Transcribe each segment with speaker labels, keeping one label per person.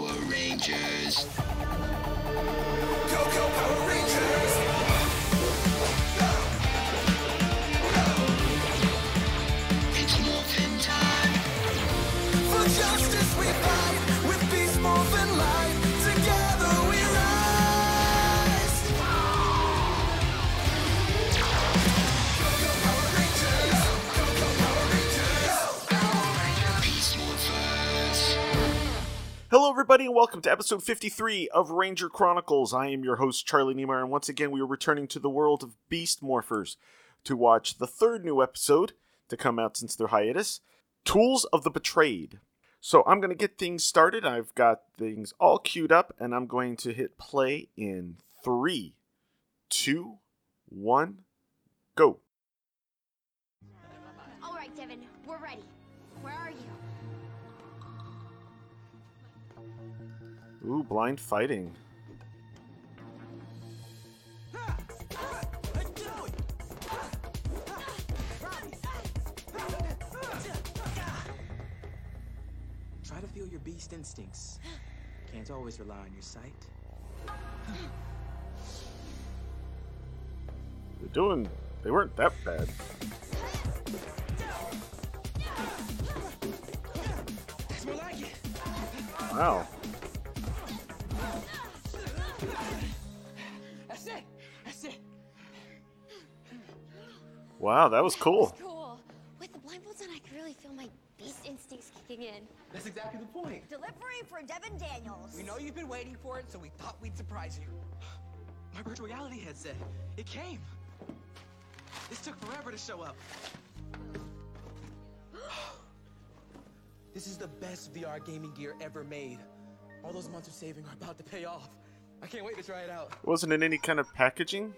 Speaker 1: Power Rangers.
Speaker 2: Go, go, Power Rangers!
Speaker 3: Hello, everybody, and welcome to episode 53 of Ranger Chronicles. I am your host, Charlie Niemeyer, and once again, we are returning to the world of Beast Morphers to watch the third new episode to come out since their hiatus Tools of the Betrayed. So, I'm going to get things started. I've got things all queued up, and I'm going to hit play in three, two, one, go. Ooh, blind fighting.
Speaker 4: Try to feel your beast instincts. Can't always rely on your sight.
Speaker 3: They're doing. They weren't that bad.
Speaker 4: That's more like it.
Speaker 3: Wow. Wow, that was cool.
Speaker 5: Cool. With the blindfolds on, I could really feel my beast instincts kicking in.
Speaker 4: That's exactly the point.
Speaker 5: Delivery for Devon Daniels.
Speaker 4: We know you've been waiting for it, so we thought we'd surprise you. My virtual reality headset. It came. This took forever to show up. this is the best VR gaming gear ever made. All those months of saving are about to pay off. I can't wait to try it out.
Speaker 3: Wasn't in any kind of packaging?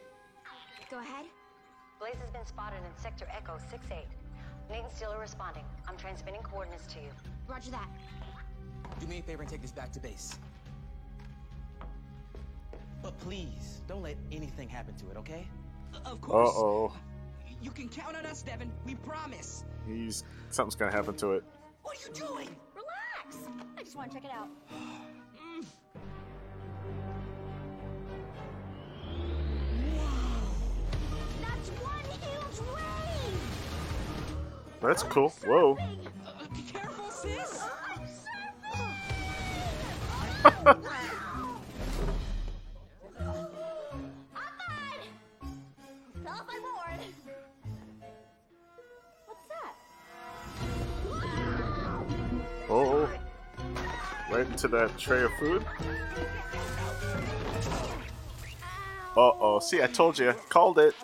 Speaker 5: Go ahead.
Speaker 6: Blaze has been spotted in Sector Echo 6-8. Nate and Steel are responding. I'm transmitting coordinates to you.
Speaker 5: Roger that.
Speaker 4: Do me a favor and take this back to base. But please, don't let anything happen to it, okay? Of course.
Speaker 3: Uh oh.
Speaker 4: You can count on us, Devon. We promise.
Speaker 3: He's something's gonna happen to it.
Speaker 4: What are you doing?
Speaker 5: Relax. I just want to check it out. That's
Speaker 3: cool. Whoa. Oh. Right into that tray of food. Uh oh. See, I told you. Called it.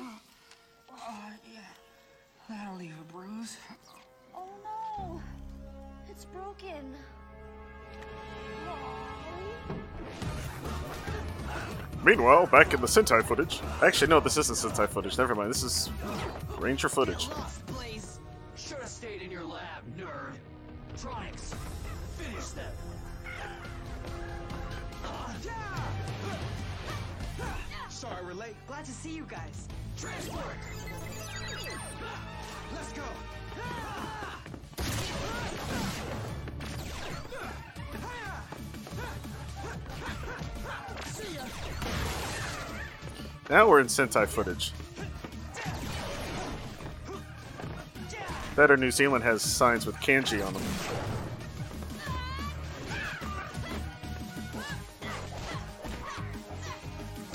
Speaker 3: Meanwhile, back in the Sentai footage. Actually, no, this isn't Sentai footage. Never mind. This is Ranger footage.
Speaker 7: Should have stayed in your lab, nerd. Tronics, finish them.
Speaker 4: Sorry we're late. Glad to see you guys.
Speaker 7: Transport.
Speaker 4: Let's go.
Speaker 3: Now we're in Sentai footage. Better New Zealand has signs with kanji on them.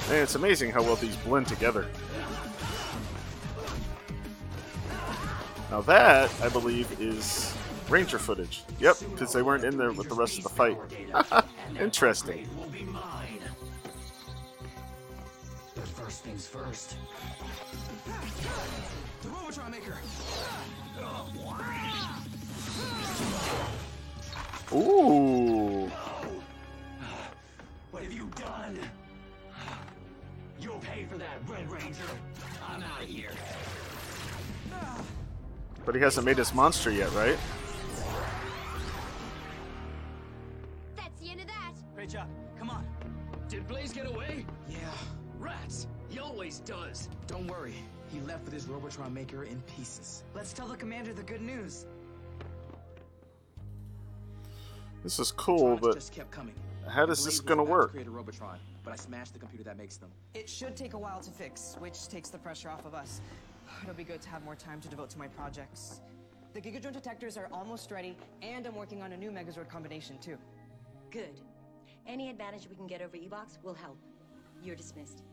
Speaker 3: Man, it's amazing how well these blend together. Now that, I believe, is Ranger footage. Yep, because they weren't in there with the rest of the fight. Interesting.
Speaker 7: First things first.
Speaker 4: The Robotron Maker.
Speaker 3: Ooh.
Speaker 7: What have you done? You'll pay for that, Red Ranger. I'm out of here.
Speaker 3: But he hasn't made his monster yet, right? This is cool, but
Speaker 4: just kept coming.
Speaker 3: How does this gonna
Speaker 4: about to
Speaker 3: work?
Speaker 4: create a Robotron, but I smashed the computer that makes them.
Speaker 8: It should take a while to fix, which takes the pressure off of us. It'll be good to have more time to devote to my projects. The Gigadrone detectors are almost ready, and I'm working on a new Megazord combination too.
Speaker 6: Good. Any advantage we can get over Evox will help. You're dismissed.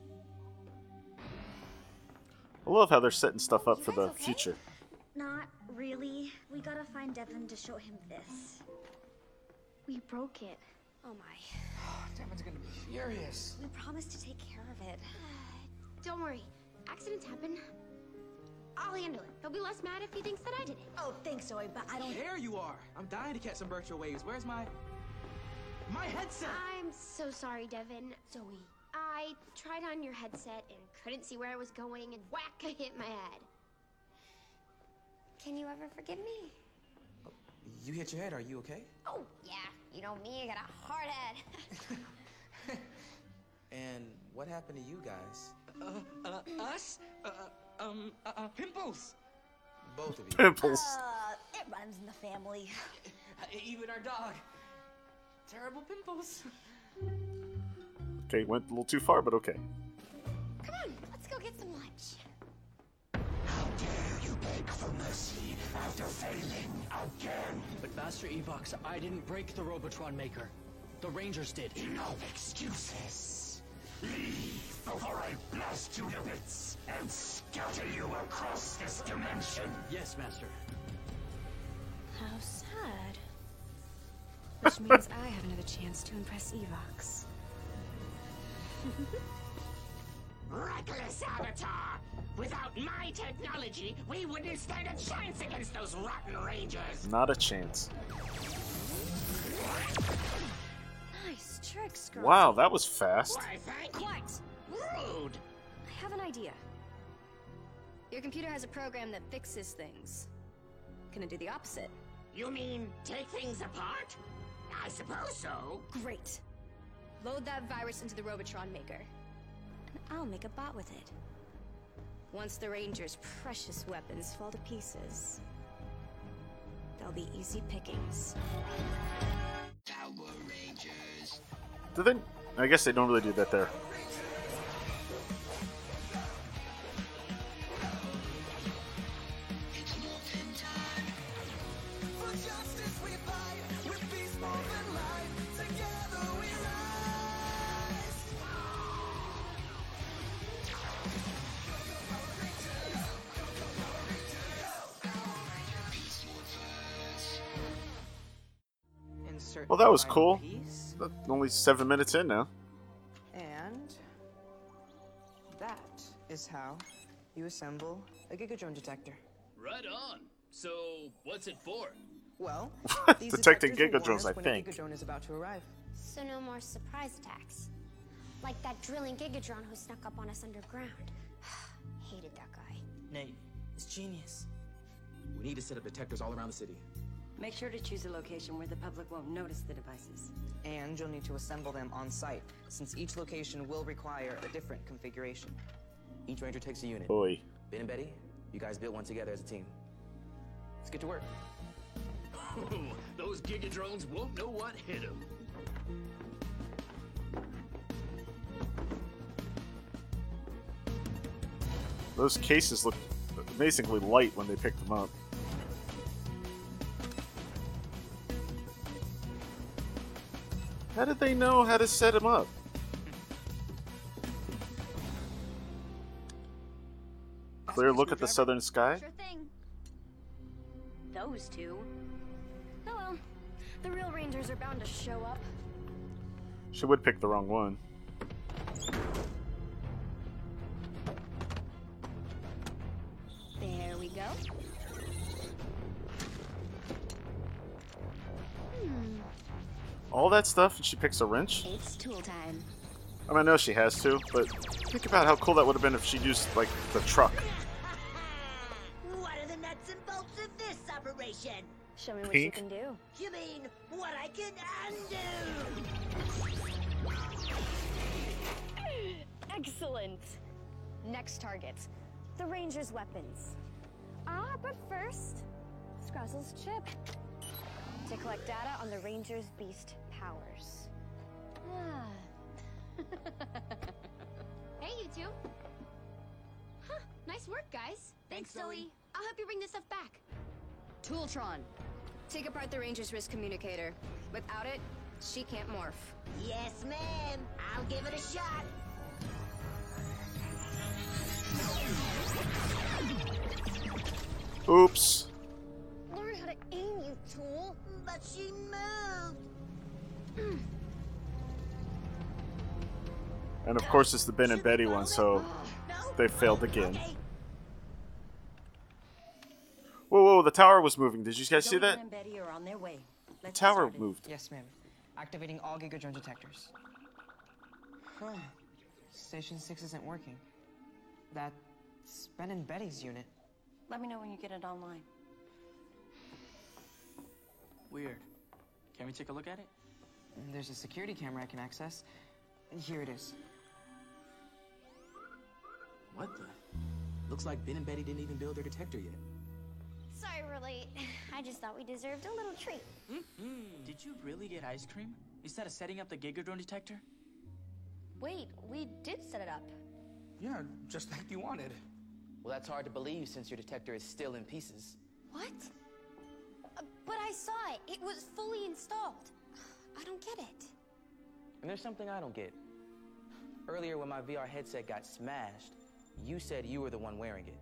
Speaker 3: I love how they're setting stuff up
Speaker 5: You
Speaker 3: for the
Speaker 5: okay?
Speaker 3: future.
Speaker 9: Not really. We gotta find Devin to show him this. We broke it.
Speaker 5: Oh my.
Speaker 8: Oh, Devon's gonna be furious.
Speaker 9: We promised to take care of it.
Speaker 5: Uh, Don't worry. Accidents happen. I'll handle it. He'll be less mad if he thinks that I did it.
Speaker 9: Oh, thanks, Zoey, but I don't.
Speaker 4: There you are! I'm dying to catch some virtual waves. Where's my. My headset!
Speaker 5: I'm so sorry, Devon. Zoey. I tried on your headset and couldn't see where I was going, and whack, I hit my head. Can you ever forgive me?
Speaker 4: You hit your head, are you okay?
Speaker 5: Oh, yeah. You know me, I got a hard head.
Speaker 4: And what happened to you guys?
Speaker 8: Uh, uh, us? Uh, uh, um, uh, uh, pimples.
Speaker 4: Both of you.
Speaker 3: Pimples.
Speaker 9: Uh, it runs in the family.
Speaker 8: Even our dog. Terrible pimples.
Speaker 3: Okay, went a little too far, but okay.
Speaker 5: Come on, let's go get some lunch.
Speaker 7: But Master Evox, I didn't break the Robotron maker. The Rangers did.
Speaker 1: No excuses. Leave before I blast you to bits and scatter you across this dimension.
Speaker 7: Yes, Master.
Speaker 10: How sad. Which means I have another chance to impress Evox.
Speaker 1: Reckless Avatar! Without my technology, we wouldn't stand a chance against those rotten rangers.
Speaker 3: Not a chance.
Speaker 10: Nice trick, Scrubsy.
Speaker 3: Wow, that was fast.
Speaker 1: Why, thank you. Rude.
Speaker 10: I have an idea. Your computer has a program that fixes things. Can it do the opposite?
Speaker 1: You mean take things apart? I suppose so.
Speaker 10: Great. Load that virus into the Robotron maker. I'll make a bot with it. Once the Ranger's precious weapons fall to pieces, they'll be easy pickings.
Speaker 1: Power Rangers.
Speaker 3: I guess they don't really do that there. That was cool. Only seven minutes in now.
Speaker 8: And that is how you assemble a Gigadrone detector.
Speaker 7: Right on. So, what's it for?
Speaker 8: Well, these
Speaker 3: Detecting
Speaker 8: detectors will
Speaker 3: Gigadrones, I
Speaker 8: when
Speaker 3: think.
Speaker 8: a Gigadrone is about to arrive.
Speaker 5: So no more surprise attacks. Like that drilling Gigadrone who snuck up on us underground. Hated that guy.
Speaker 8: Nate, it's genius.
Speaker 4: We need to set up detectors all around the city.
Speaker 6: Make sure to choose a location where the public won't notice the devices.
Speaker 8: And you'll need to assemble them on site, since each location will require a different configuration.
Speaker 4: Each ranger takes a unit.
Speaker 3: Boy.
Speaker 4: Ben and Betty, you guys built one together as a team. Let's get to work.
Speaker 7: Those Gigadrones won't know what hit them.
Speaker 3: Those cases look amazingly light when they pick them up. How did they know how to set him up? Clear look at the southern sky?
Speaker 10: Sure thing. Those two. Oh well. The real Rangers are bound to show up.
Speaker 3: She would pick the wrong one. All that stuff, and she picks a wrench?
Speaker 10: It's tool time.
Speaker 3: I mean, I know she has to, but think about how cool that would have been if she'd used, like, the truck.
Speaker 9: What are the nuts and bolts of this operation?
Speaker 10: Show me what
Speaker 3: Pink.
Speaker 10: you can do.
Speaker 9: You mean what I can undo?
Speaker 10: Excellent. Next target. The Ranger's weapons. Ah, but first, Scrozzle's chip to collect data on the Ranger's beast powers. Ah. hey, you two. Huh, nice work, guys.
Speaker 5: Thanks, Thanks Zoey. I'll help you bring this stuff back.
Speaker 10: Tooltron. Take apart the Ranger's wrist communicator. Without it, she can't morph.
Speaker 11: Yes, ma'am. I'll give it a shot.
Speaker 3: Oops.
Speaker 11: But she moved.
Speaker 3: And of course, it's the Ben and Betty one, so they failed again. Whoa, whoa, the tower was moving. Did you guys see that?
Speaker 11: and Betty are on their way.
Speaker 3: The tower moved.
Speaker 8: Yes, ma'am. Activating all Gigadrone detectors. Huh. Station 6 isn't working. That's Ben and Betty's unit.
Speaker 11: Let me know when you get it online.
Speaker 4: Weird. Can we take a look at it?
Speaker 8: There's a security camera I can access. Here it is.
Speaker 4: What the? Looks like Ben and Betty didn't even build their detector yet.
Speaker 5: Sorry we're late. I just thought we deserved a little treat. Mm-hmm.
Speaker 4: Did you really get ice cream? Instead of setting up the Gigadrone detector?
Speaker 10: Wait, we did set it up.
Speaker 4: Yeah, just like you wanted.
Speaker 12: Well, that's hard to believe since your detector is still in pieces.
Speaker 5: What? But I saw it. It was fully installed. I don't get it.
Speaker 12: And there's something I don't get. Earlier, when my VR headset got smashed, you said you were the one wearing it.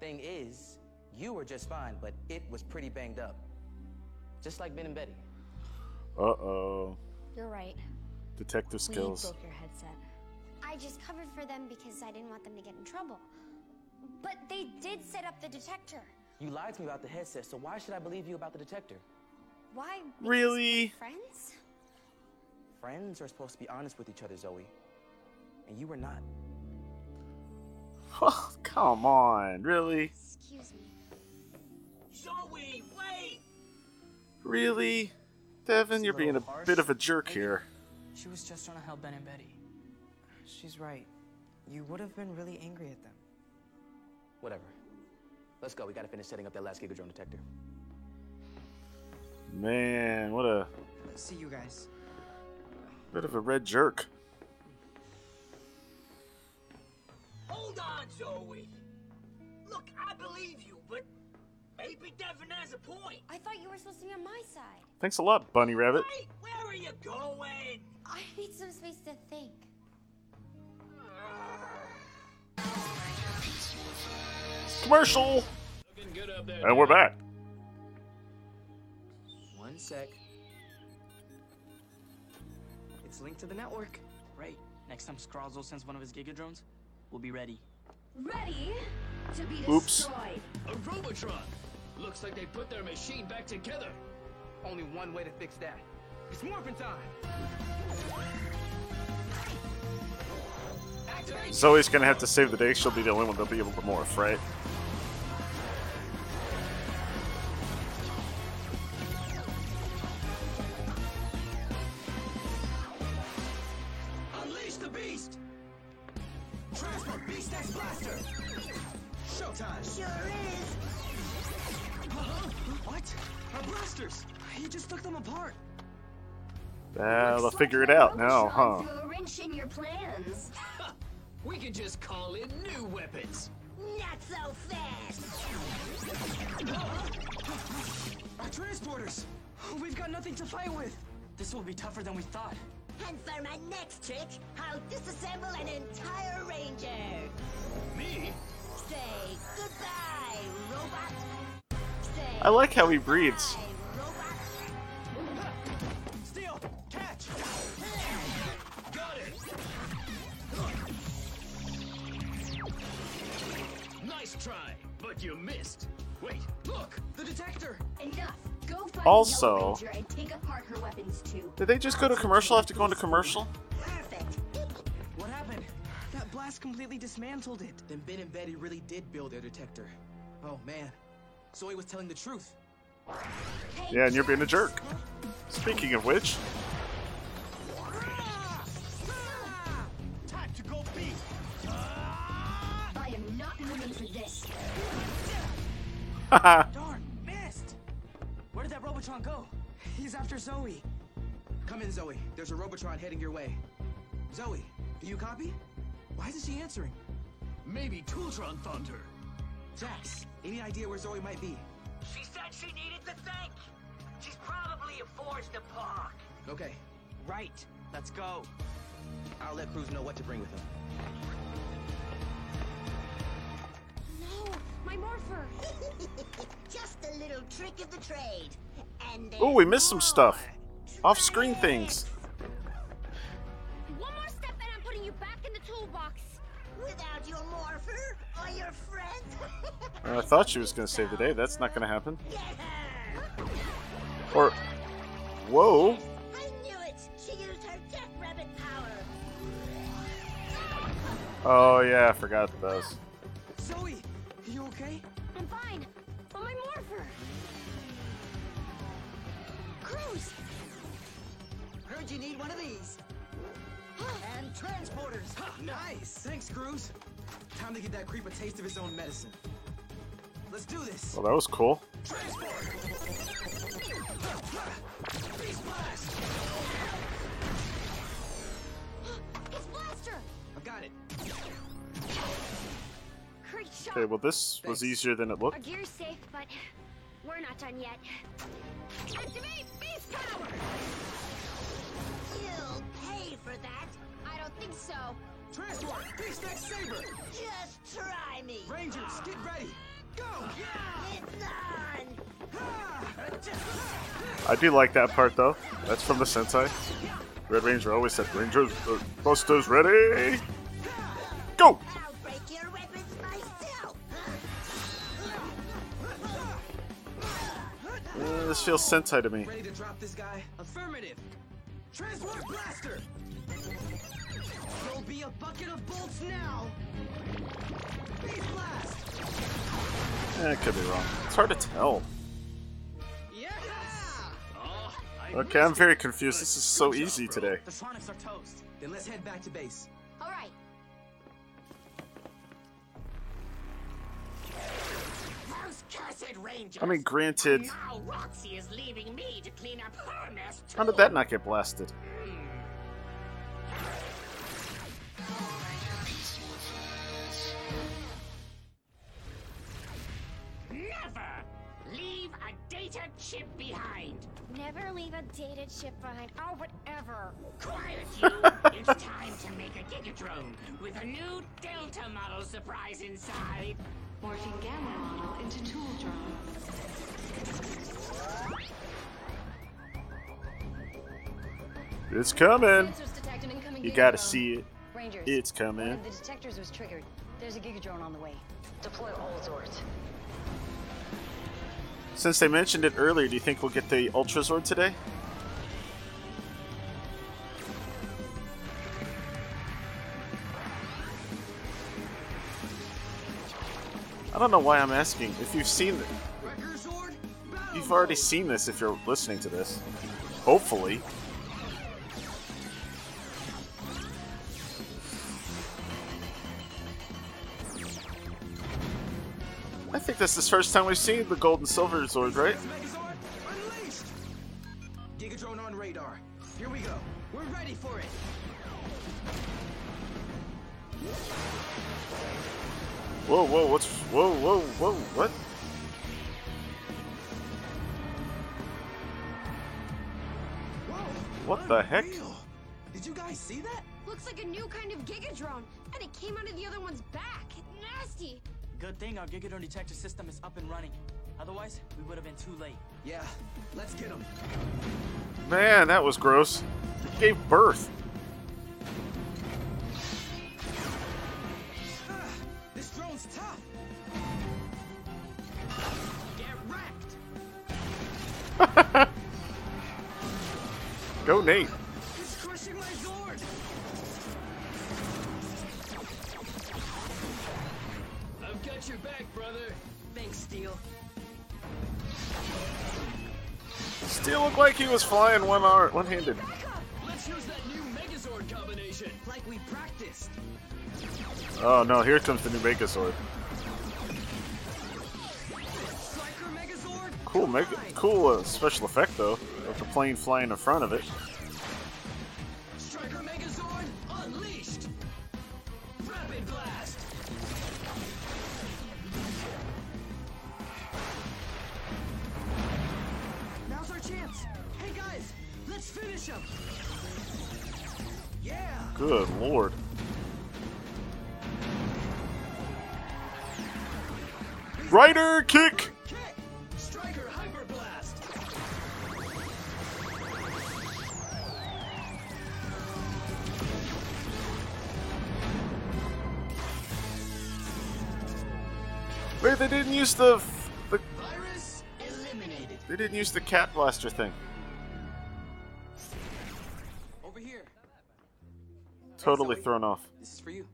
Speaker 12: Thing is, you were just fine, but it was pretty banged up. Just like Ben and Betty.
Speaker 3: Uh oh.
Speaker 5: You're right.
Speaker 3: Detective skills.
Speaker 5: We broke your headset. I just covered for them because I didn't want them to get in trouble. But they did set up the detector.
Speaker 12: You lied to me about the headset, so why should I believe you about the detector?
Speaker 5: Why? Because
Speaker 3: Really?
Speaker 5: Friends?
Speaker 12: Friends are supposed to be honest with each other, Zoey. And you were not.
Speaker 3: Oh, come on. Really?
Speaker 5: Excuse me.
Speaker 7: Zoey, wait!
Speaker 3: Really? Devon, you're being a bit of a jerk here.
Speaker 8: She was just trying to help Ben and Betty. She's right. You would have been really angry at them.
Speaker 12: Whatever. Let's go. We gotta finish setting up that last Gigadrone detector.
Speaker 3: Man, what a
Speaker 8: See you guys.
Speaker 3: bit of a red jerk.
Speaker 7: Hold on, Zoey. Look, I believe you, but maybe Devon has a point.
Speaker 5: I thought you were supposed to be on my side.
Speaker 3: Thanks a lot, Bunny Rabbit.
Speaker 7: Wait, where are you going?
Speaker 5: I need some space to think.
Speaker 3: Commercial! And we're back.
Speaker 4: One sec. It's linked to the network. Right. Next time Scrozzle sends one of his Gigadrones, we'll be ready.
Speaker 13: Ready to be
Speaker 3: Oops.
Speaker 13: destroyed.
Speaker 7: A Robotron. Looks like they put their machine back together.
Speaker 4: Only one way to fix that. It's morphin' time!
Speaker 7: Activate.
Speaker 3: Zoey's gonna have to save the day. She'll be the only one that'll be able to morph, right?
Speaker 7: Unleash the beast.
Speaker 4: Transfer Beast X Blaster! Showtime!
Speaker 11: Sure is.
Speaker 4: Huh? What? Our blasters! He just took them apart!
Speaker 3: Uh, they'll figure it out now, huh?
Speaker 7: We can just call in new weapons.
Speaker 11: Not so fast.
Speaker 4: Our transporters! We've got nothing to fight with! This will be tougher than we thought.
Speaker 11: And for my next trick, I'll disassemble an entire ranger.
Speaker 7: Me?
Speaker 11: Say goodbye, robot. Say
Speaker 3: I like how he breathes.
Speaker 7: Nice try, but you missed. Wait, look.
Speaker 4: The detector!
Speaker 13: Enough. Go find
Speaker 3: Also-
Speaker 13: Ranger and take apart her weapons too.
Speaker 3: Did they just go to commercial? Have to go into commercial?
Speaker 11: Perfect.
Speaker 4: What happened? That blast completely dismantled it. Then Ben and Betty really did build their detector. Oh man. Zoey was telling the truth.
Speaker 3: Yeah, and you're being a jerk. Speaking of which,
Speaker 4: Darn, missed! Where did that Robotron go? He's after Zoey. Come in, Zoey. There's a Robotron heading your way. Zoey, do you copy? Why isn't she answering?
Speaker 7: Maybe Tooltron found her.
Speaker 4: Jax, any idea where Zoey might be?
Speaker 7: She said she needed to think. She's probably in Forge the Park.
Speaker 4: Okay,
Speaker 8: Right. Let's go.
Speaker 4: I'll let Cruz know what to bring with him.
Speaker 5: My morpher.
Speaker 11: Just a little trick of the trade. And
Speaker 3: Oh, we missed some stuff. Off screen things.
Speaker 5: One more step and I'm putting you back in the toolbox.
Speaker 11: Without your morpher or your friends.
Speaker 3: I thought she was going to save the day. That's not going to happen. Or. Whoa.
Speaker 11: I knew it! She used her death rabbit power!
Speaker 3: Oh, yeah, I forgot those.
Speaker 4: Zoey, you okay?
Speaker 5: I'm fine. But my morpher. Cruz.
Speaker 8: Heard you need one of these. and transporters.
Speaker 4: Nice! Thanks, Cruz. Time to give that creep a taste of his own medicine. Let's do this.
Speaker 3: Well, that was cool.
Speaker 4: Beast blast!
Speaker 5: His blaster.
Speaker 4: I've got it.
Speaker 5: Great shot.
Speaker 3: Okay, well, this was easier than it
Speaker 5: Our
Speaker 3: looked.
Speaker 5: gear's safe, but we're not done yet. Activate beast power.
Speaker 11: You'll pay for that!
Speaker 5: I don't think so.
Speaker 4: Transport! Beast X Saber!
Speaker 11: Just try me!
Speaker 4: Rangers, get ready! Go!
Speaker 11: It's on!
Speaker 3: I do like that part, though. That's from the Sentai. Red Ranger always said, Rangers, uh, Busters ready! This feels Sentai to me.
Speaker 4: Ready to drop this guy? Affirmative! Transport blaster!
Speaker 8: There'll be a bucket of bolts now.
Speaker 4: Beast blast!
Speaker 3: Eh, it could be wrong. It's hard to tell.
Speaker 8: Yeah.
Speaker 3: Okay, I'm very confused. This is so easy today.
Speaker 4: The Sonics are toast. Then let's head back to base.
Speaker 5: All right.
Speaker 3: I mean, granted,
Speaker 11: Now Roxy is leaving me to clean up her mess too!
Speaker 3: how did that not get blasted?
Speaker 11: Never leave a data chip behind!
Speaker 5: Never leave a dated chip behind. Oh, whatever.
Speaker 11: Quiet, you! it's time to make a Gigadrone with a new Delta model surprise inside!
Speaker 14: Morphing Gamma model into tool drone.
Speaker 3: It's coming.
Speaker 10: Sensors detect an incoming
Speaker 3: You gotta
Speaker 10: Gigadrone.
Speaker 3: see it.
Speaker 10: Rangers.
Speaker 3: It's
Speaker 10: One
Speaker 3: coming.
Speaker 10: of the detectors was triggered. There's a Gigadrone on the way.
Speaker 6: Deploy all Zords.
Speaker 3: Since they mentioned it earlier, do you think we'll get the Ultra Zord today? I don't know why I'm asking. If you've seen, you've already seen this. If you're listening to this, hopefully. I think this is the first time we've seen the gold and silver Zord, right?
Speaker 4: Gigadrone on radar. Here we go. We're ready for it.
Speaker 3: Whoa, whoa, what's whoa, whoa, whoa, what? What the heck?
Speaker 4: Did you guys see that?
Speaker 5: Looks like a new kind of Gigadrone, and it came out of the other one's back. Nasty.
Speaker 8: Good thing our Gigadrone detector system is up and running. Otherwise, we would have been too late.
Speaker 4: Yeah, let's get him.
Speaker 3: Man, that was gross. It gave birth.
Speaker 4: Wrecked.
Speaker 3: Go, Nate.
Speaker 4: It's crushing my Zord.
Speaker 7: I've got your back, brother.
Speaker 8: Thanks, Steel.
Speaker 3: Steel looked like he was flying one arm, one-handed.
Speaker 7: Let's use that new Megazord combination.
Speaker 8: Like we practiced.
Speaker 3: Oh no, here comes the new Megazord. Cool, make cool uh, special effect though of the plane flying in front of it.
Speaker 7: Striker Megazord unleashed. Rapid blast. Now's our chance.
Speaker 4: Hey guys, let's finish him. Yeah.
Speaker 3: Good lord. Rider kick. They didn't use the, the
Speaker 4: Virus eliminated.
Speaker 3: they didn't use the cat blaster thing.
Speaker 12: Over here.
Speaker 3: Totally thrown off.
Speaker 12: This is for you.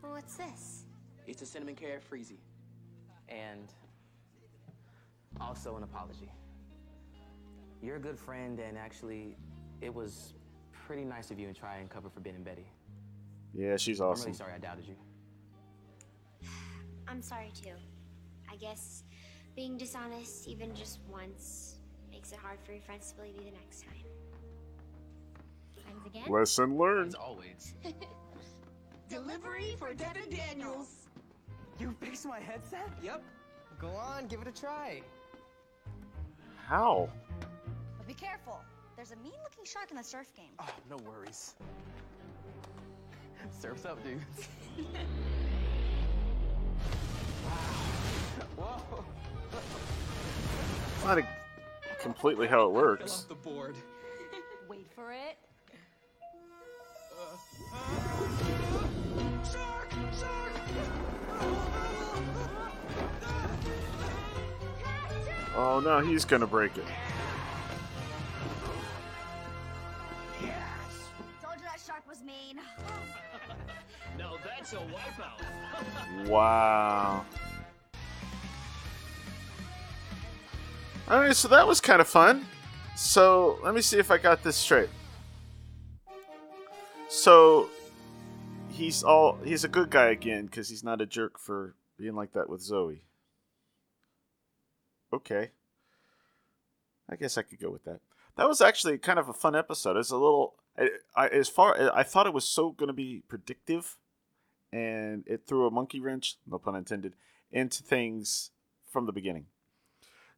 Speaker 5: What's this?
Speaker 12: It's a cinnamon carrot freezy. And also an apology. You're a good friend, and actually, it was pretty nice of you to try and cover for Ben and Betty.
Speaker 3: Yeah, she's awesome.
Speaker 12: I'm
Speaker 3: awesome.
Speaker 12: really sorry I doubted you.
Speaker 5: I'm sorry too. I guess being dishonest, even just once, makes it hard for your friends to believe you the next time. Friends again?
Speaker 3: Lesson learned.
Speaker 12: As always.
Speaker 2: Delivery for Devon Daniels.
Speaker 8: You fixed my headset? Yep. Go on, give it a try.
Speaker 3: How?
Speaker 15: But be careful. There's a mean looking shark in the surf game.
Speaker 12: Oh, no worries. Surf's up, dude.
Speaker 3: Not a- completely how it works.
Speaker 4: Off the board.
Speaker 15: Wait for it.
Speaker 2: Shark! Shark!
Speaker 3: Oh no, he's gonna break it.
Speaker 15: Told you that shark was mean.
Speaker 7: Now that's a wipeout.
Speaker 3: Wow. Alright, so that was kind of fun. So, let me see if I got this straight. So, he's all he's a good guy again because he's not a jerk for being like that with Zoey. Okay. I guess I could go with that. That was actually kind of a fun episode. It's a little I, I as far I thought it was so going to be predictive and it threw a monkey wrench, no pun intended, into things from the beginning.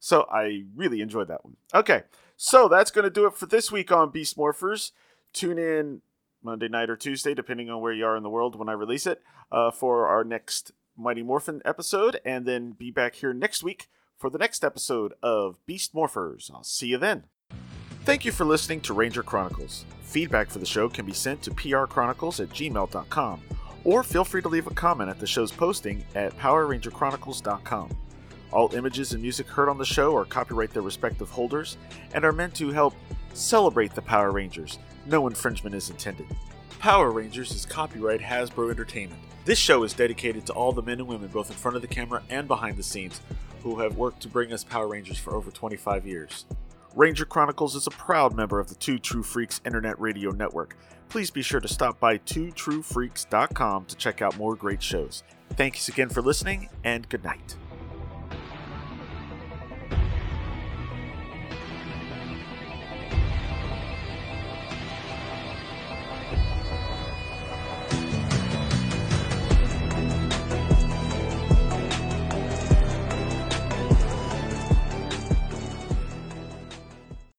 Speaker 3: So I really enjoyed that one. Okay, so that's going to do it for this week on Beast Morphers. Tune in Monday night or Tuesday, depending on where you are in the world when I release it, uh, for our next Mighty Morphin episode, and then be back here next week for the next episode of Beast Morphers. I'll see you then. Thank you for listening to Ranger Chronicles. Feedback for the show can be sent to prchronicles at gmail.com, or feel free to leave a comment at the show's posting at powerrangerchronicles.com. All images and music heard on the show are copyright their respective holders and are meant to help celebrate the Power Rangers. No infringement is intended. Power Rangers is copyright Hasbro Entertainment. This show is dedicated to all the men and women, both in front of the camera and behind the scenes, who have worked to bring us Power Rangers for over 25 years. Ranger Chronicles is a proud member of the Two True Freaks Internet Radio Network. Please be sure to stop by twotruefreaks.com to check out more great shows. Thanks again for listening, and good night.